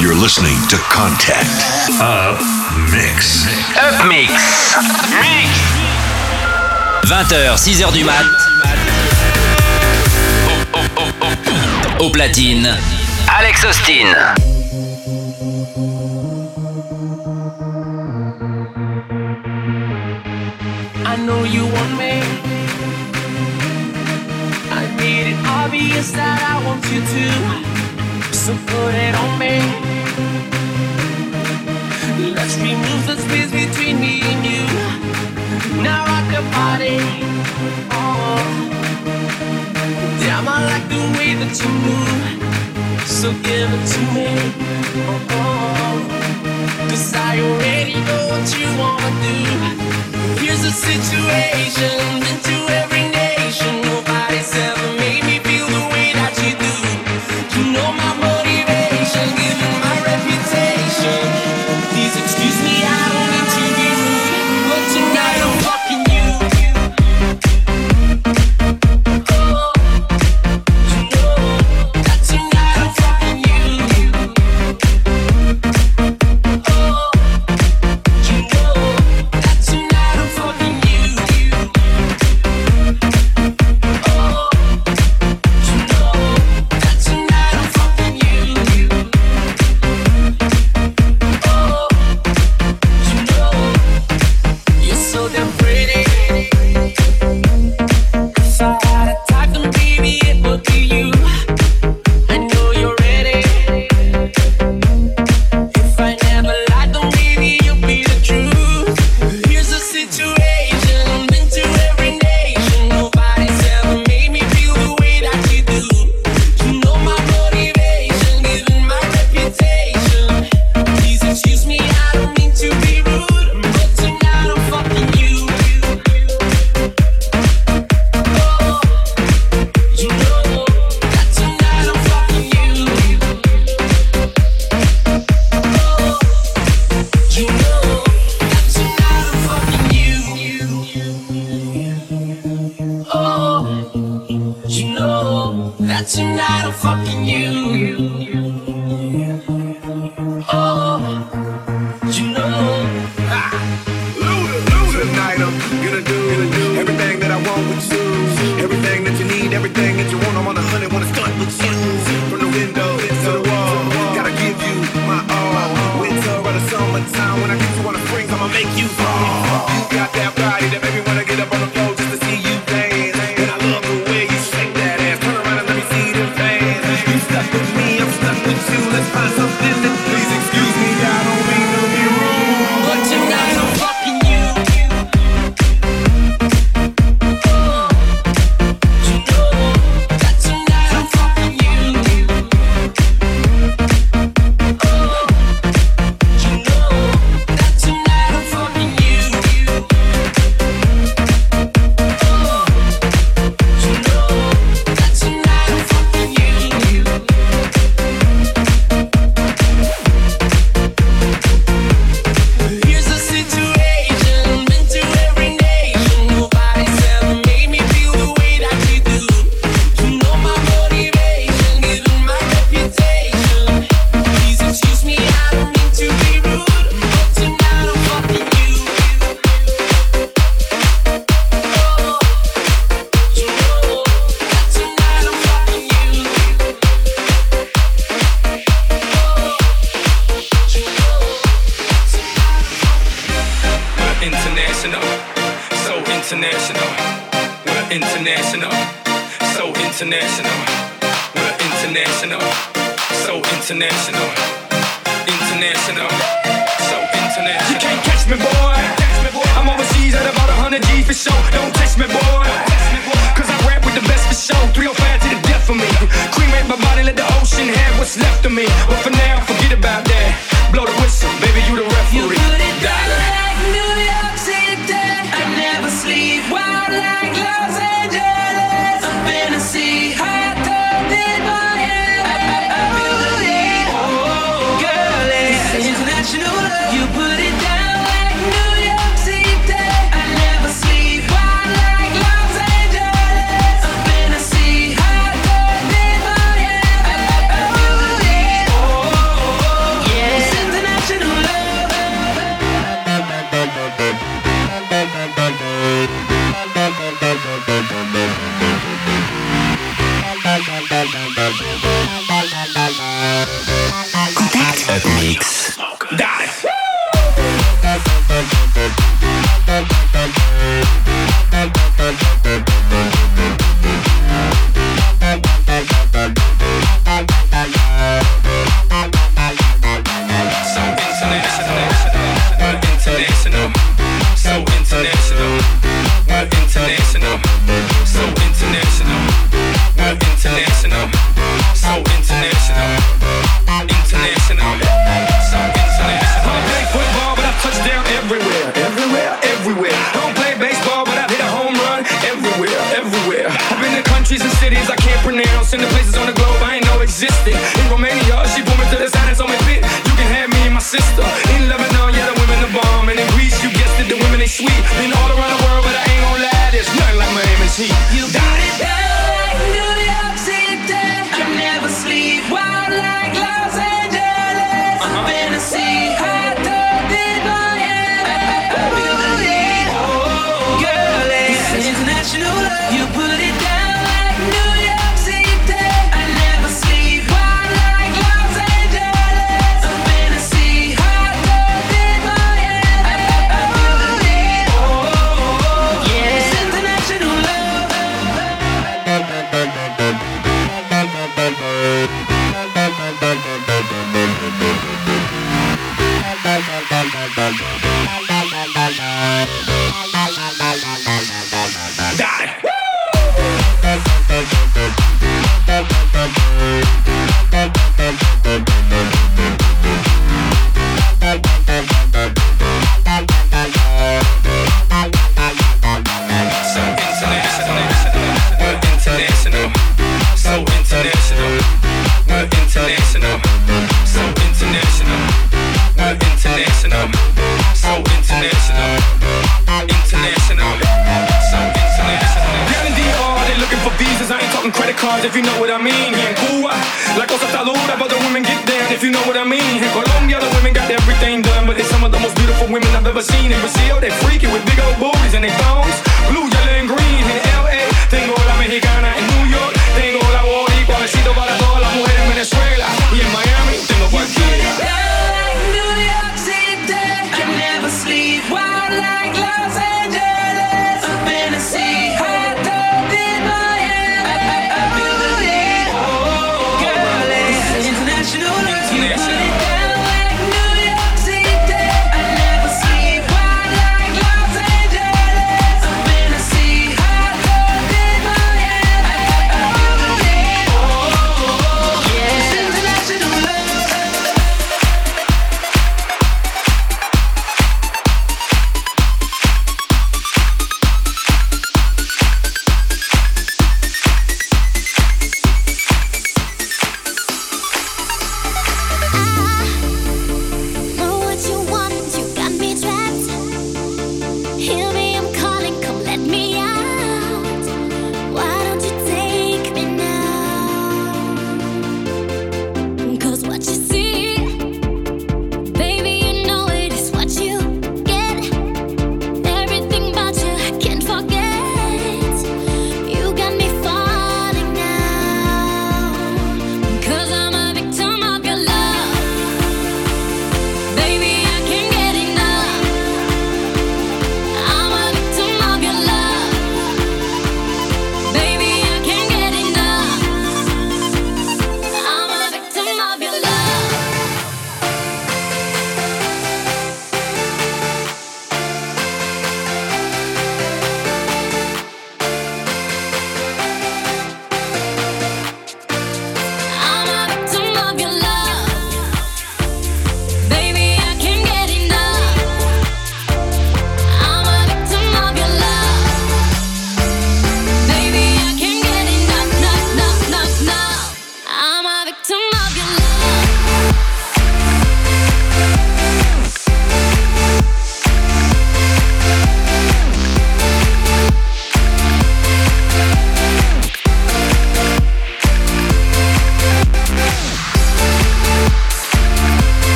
You're listening to Contact. Up Mix. Up Mix. Mix. 20h, 6h du mat. Au, au platine, Alex Austin. I know you want me. I made it obvious that I want you to. so put it on me. Let's remove the space between me and you. Now rock the party. Oh. Damn, I like the way that you move. So give it to me. Oh. oh. Cause I already know what you wanna do. Here's the situation into every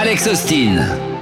Alex Austin.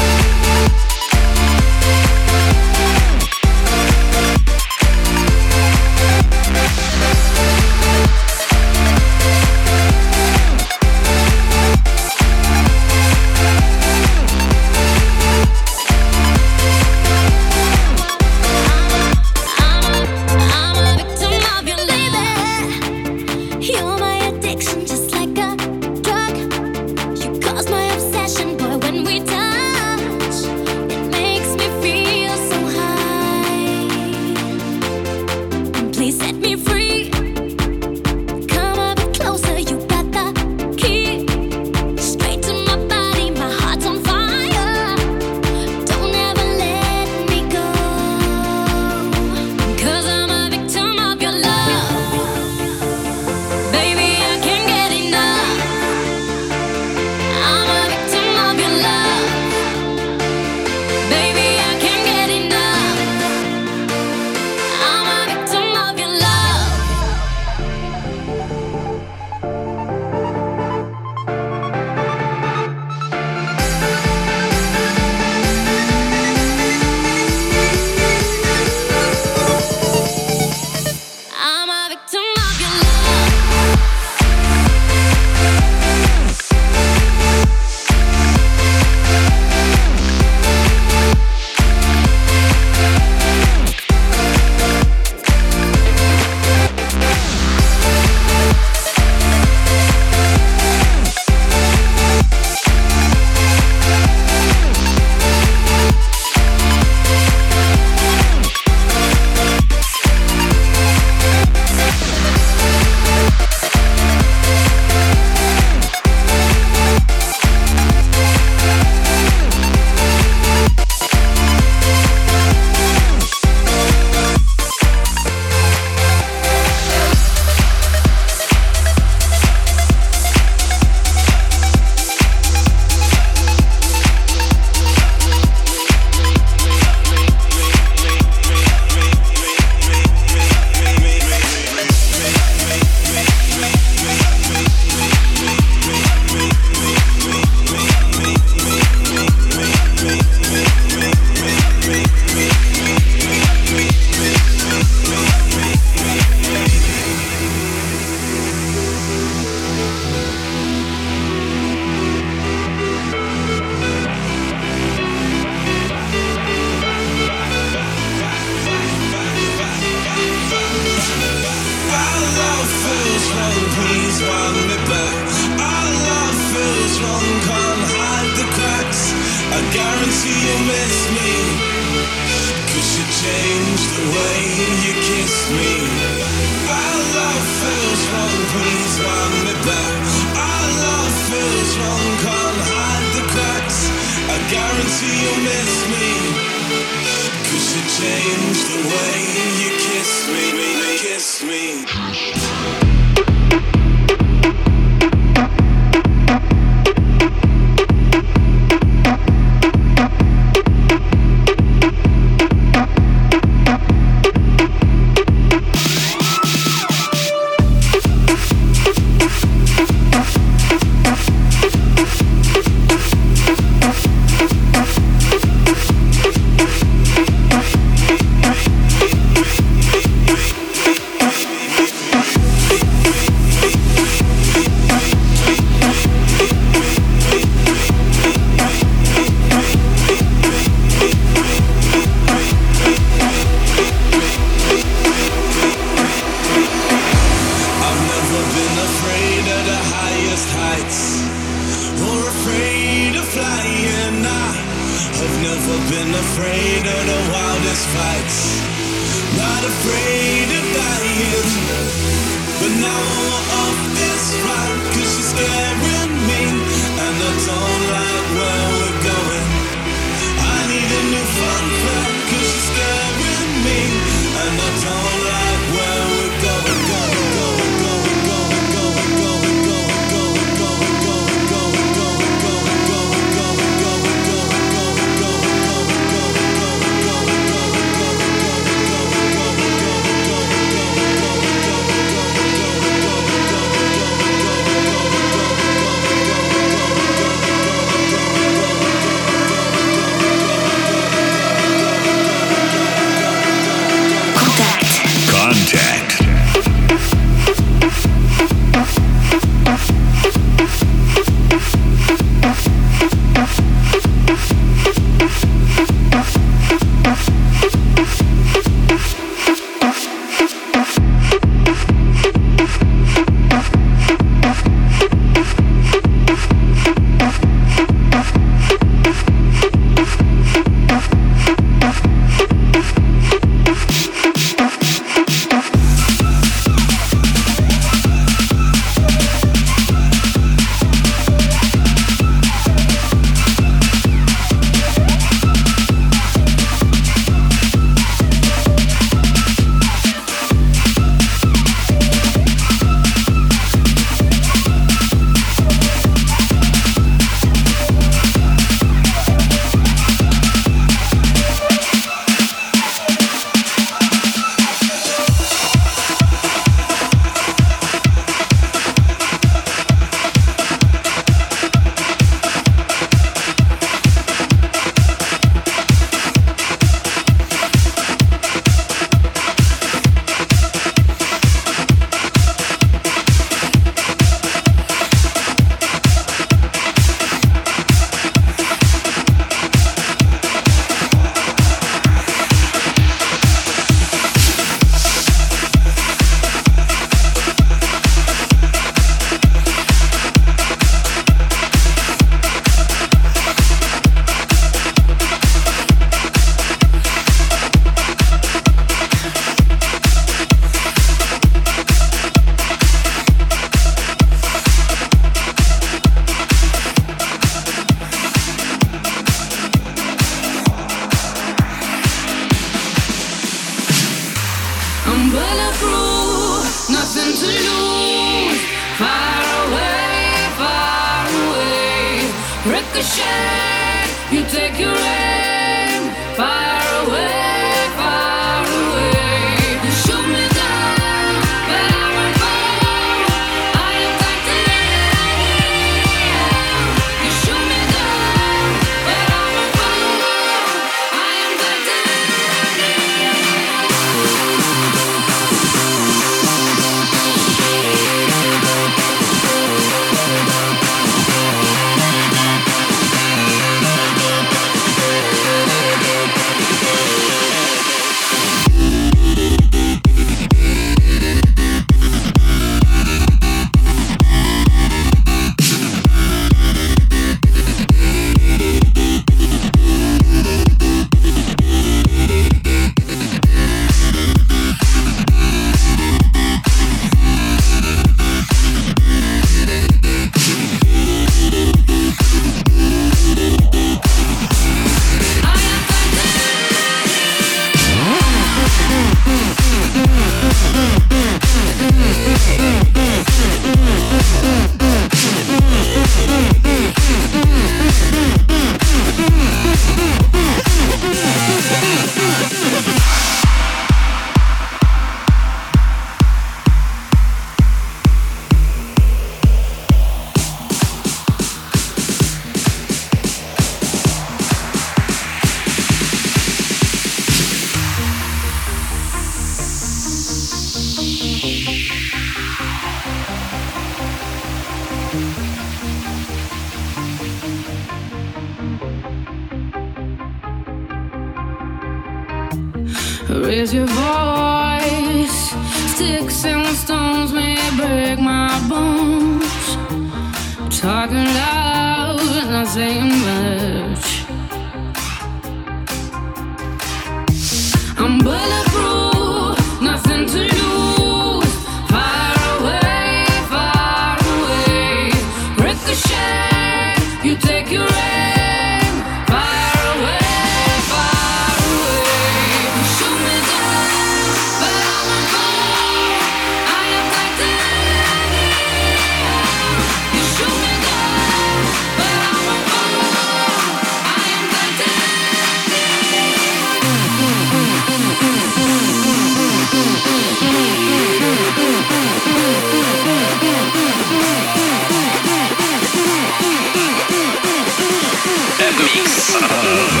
Mix.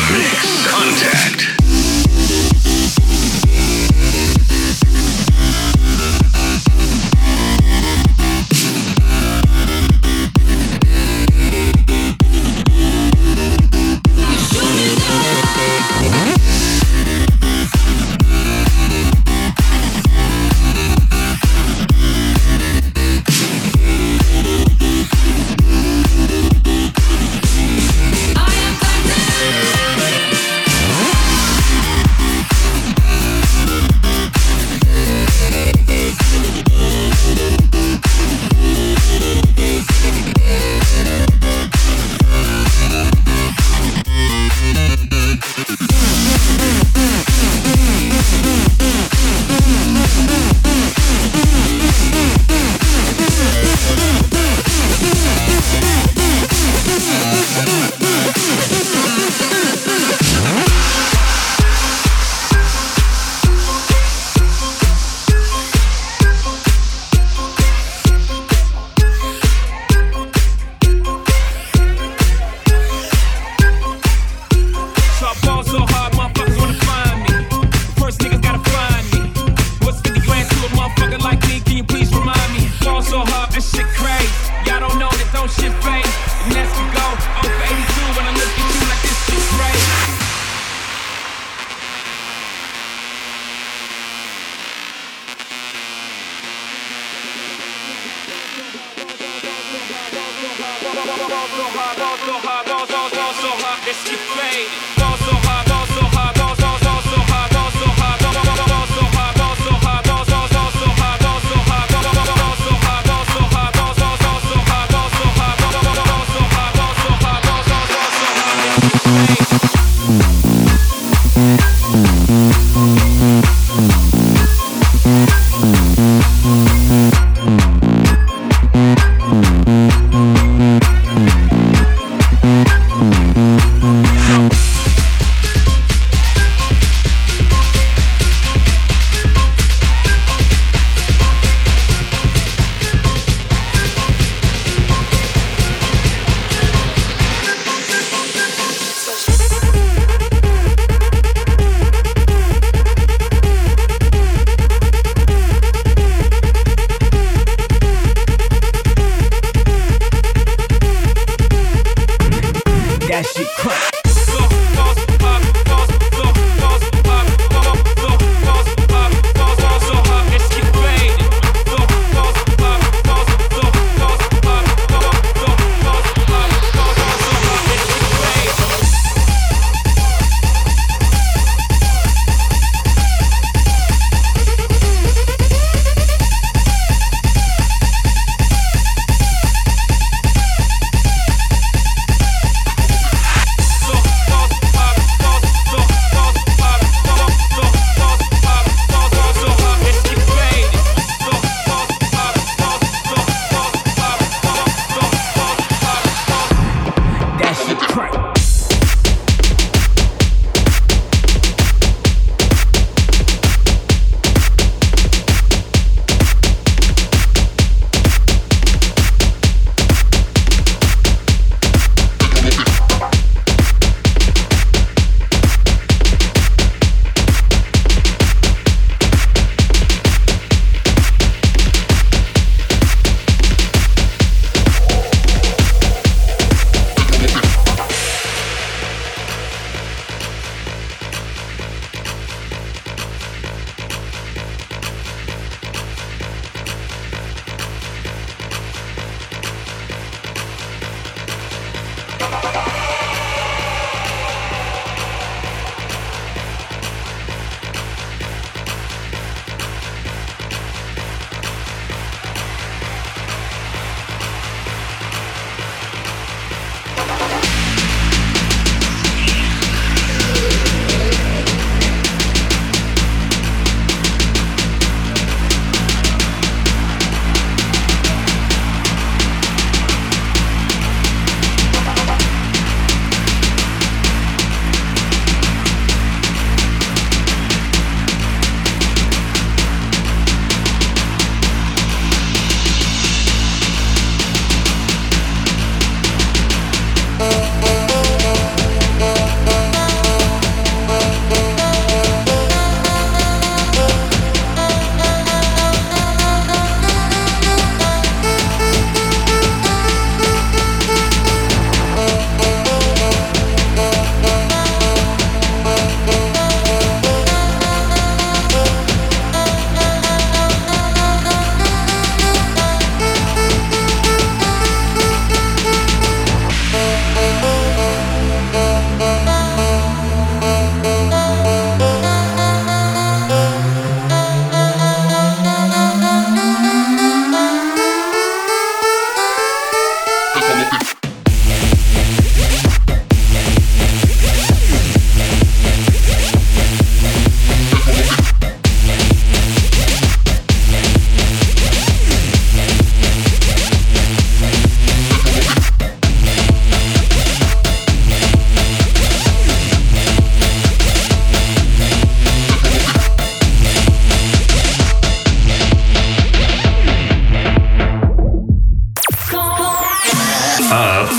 Up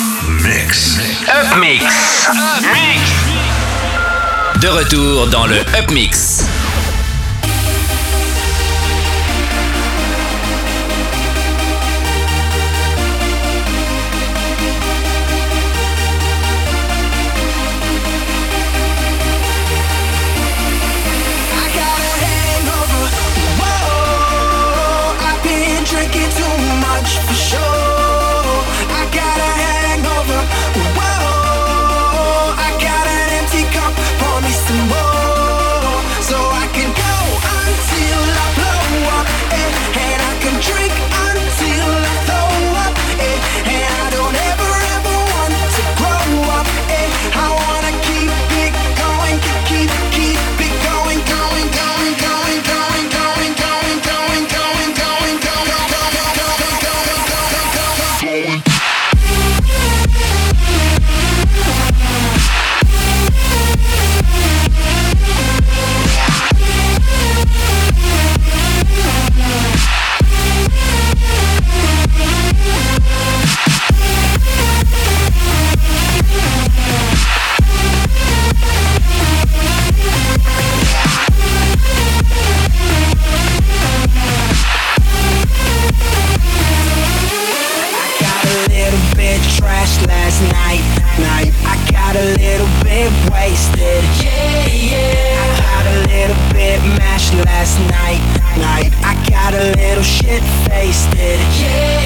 Mix. Up Mix. Up De retour dans le Up Mix. last night, night. I got a little shit faced. Yeah.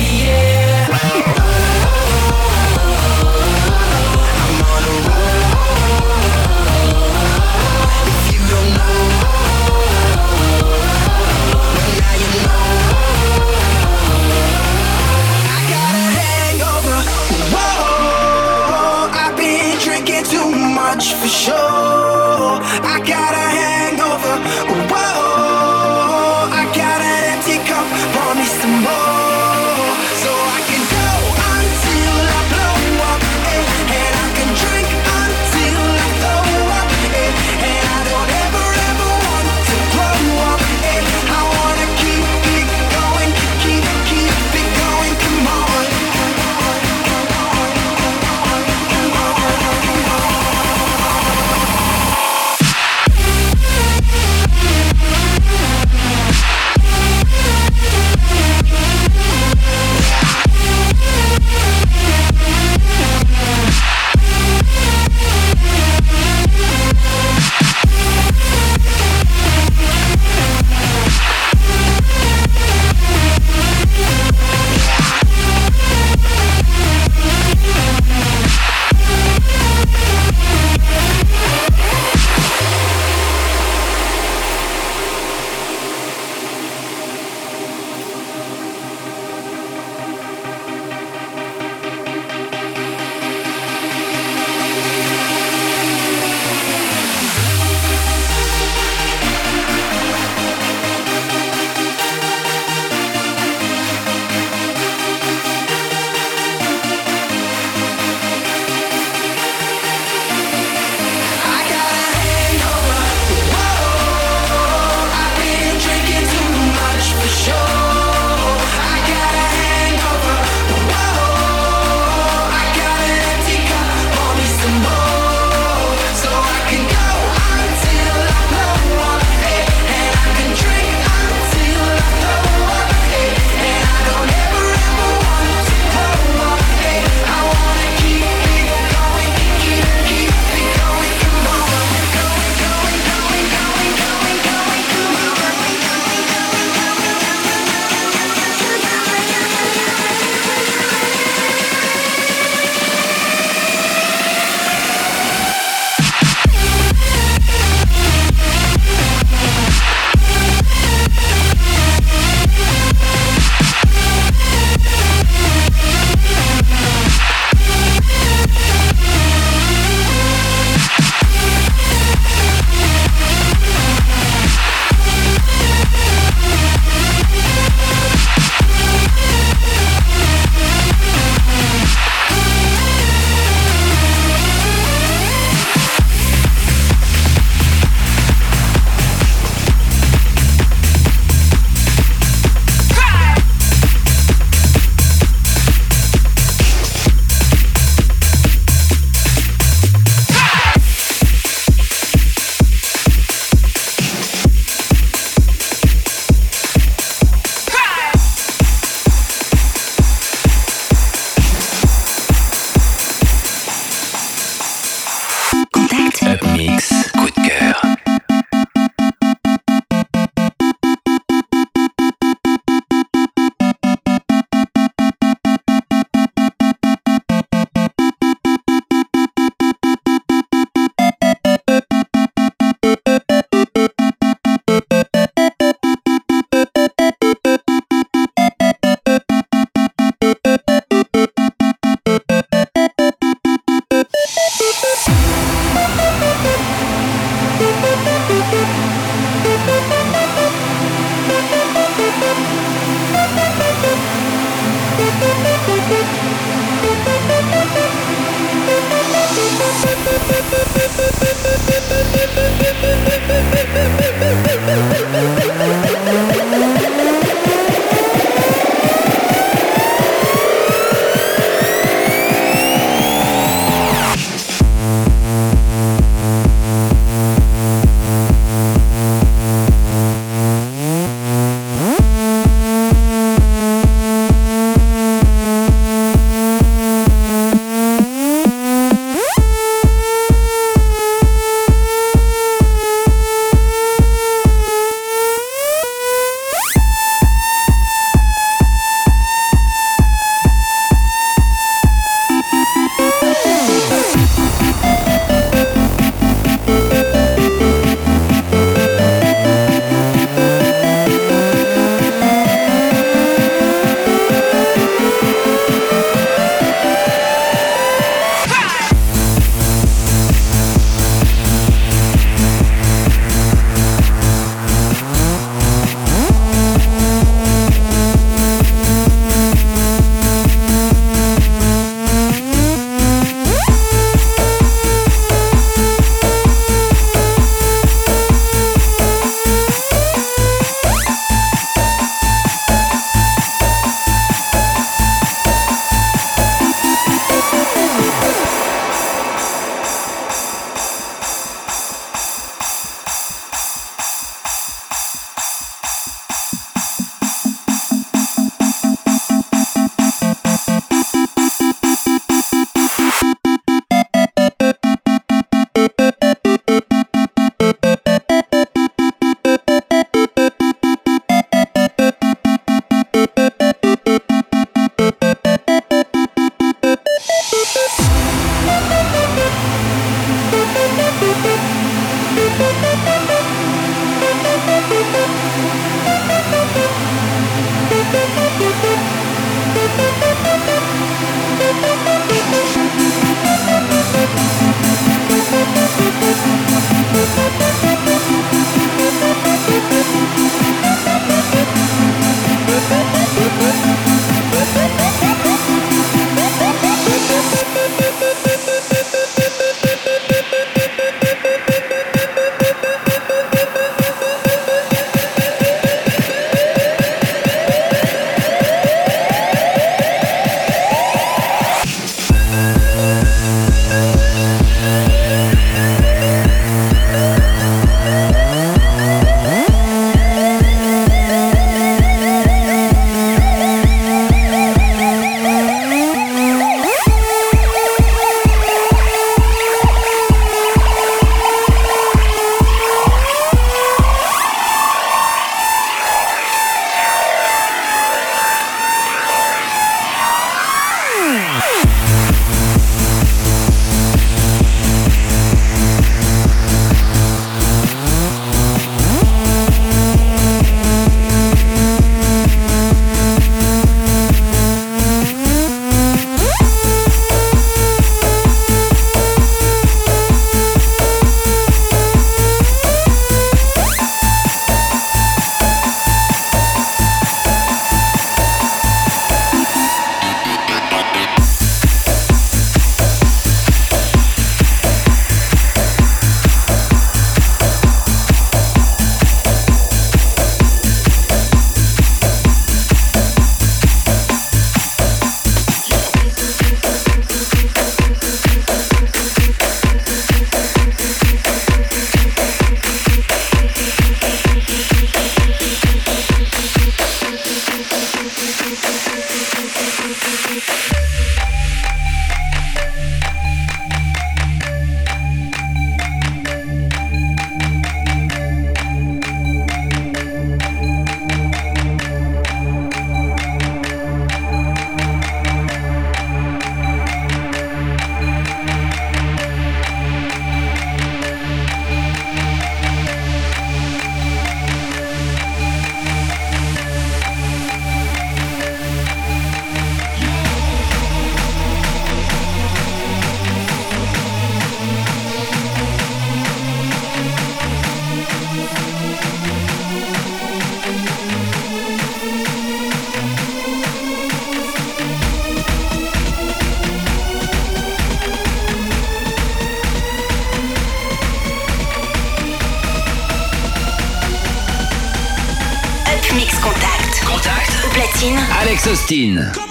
Alex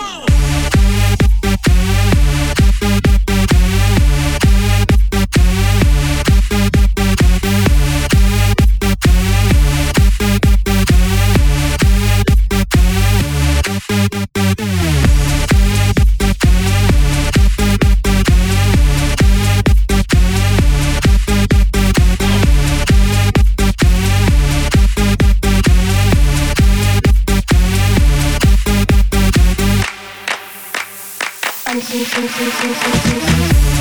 スイスイスイスイスイスイスイスイスイスイスイスイ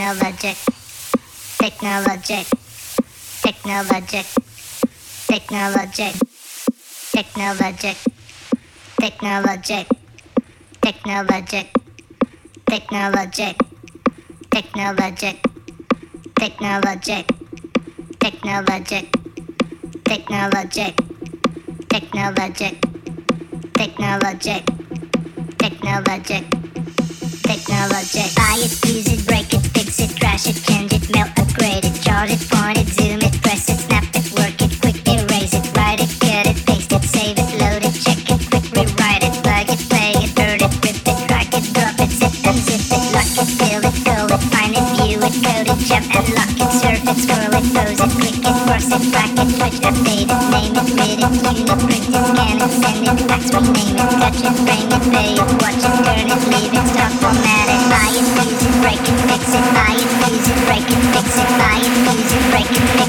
technologic, technologic, technologic, technologic, technologic, technologic, technologic, technologic, technologic, technologic, technologic, technologic, technologic, technologic, technologic, technologic. Buy it, squeeze it, break it fix it, crash it, change it, melt, upgrade it, chart it, point it, zoom it, press it, snap it, work it, quick erase it, write it, cut it, paste it, save it, load it, check it, quick rewrite it, plug it, play it, burn it, rip it, crack it, drop it, zip and zip it, lock it, fill it, go it, find it, view it, code it, jump and lock it, surf it, scroll it, pose it, click it, force it, crack it, touch, it, name it, read it, tune it, print it, scan it, send it, fax, rename it, touch it, bring it, pay it, watch it, turn it, leave it, stop, format it, buy it, use it break it, fix it, buy it, use it, break it, fix it, buy it, use it, break it.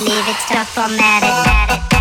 Leave it, stuff stop, format it,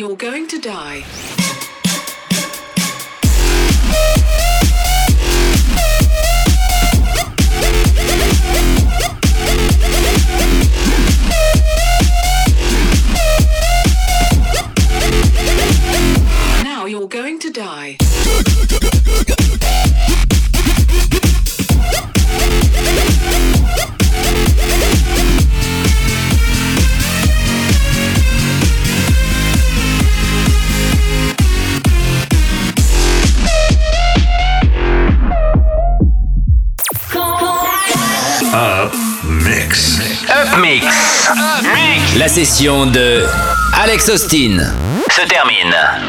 You're going to die. La session de Alex Austin se termine.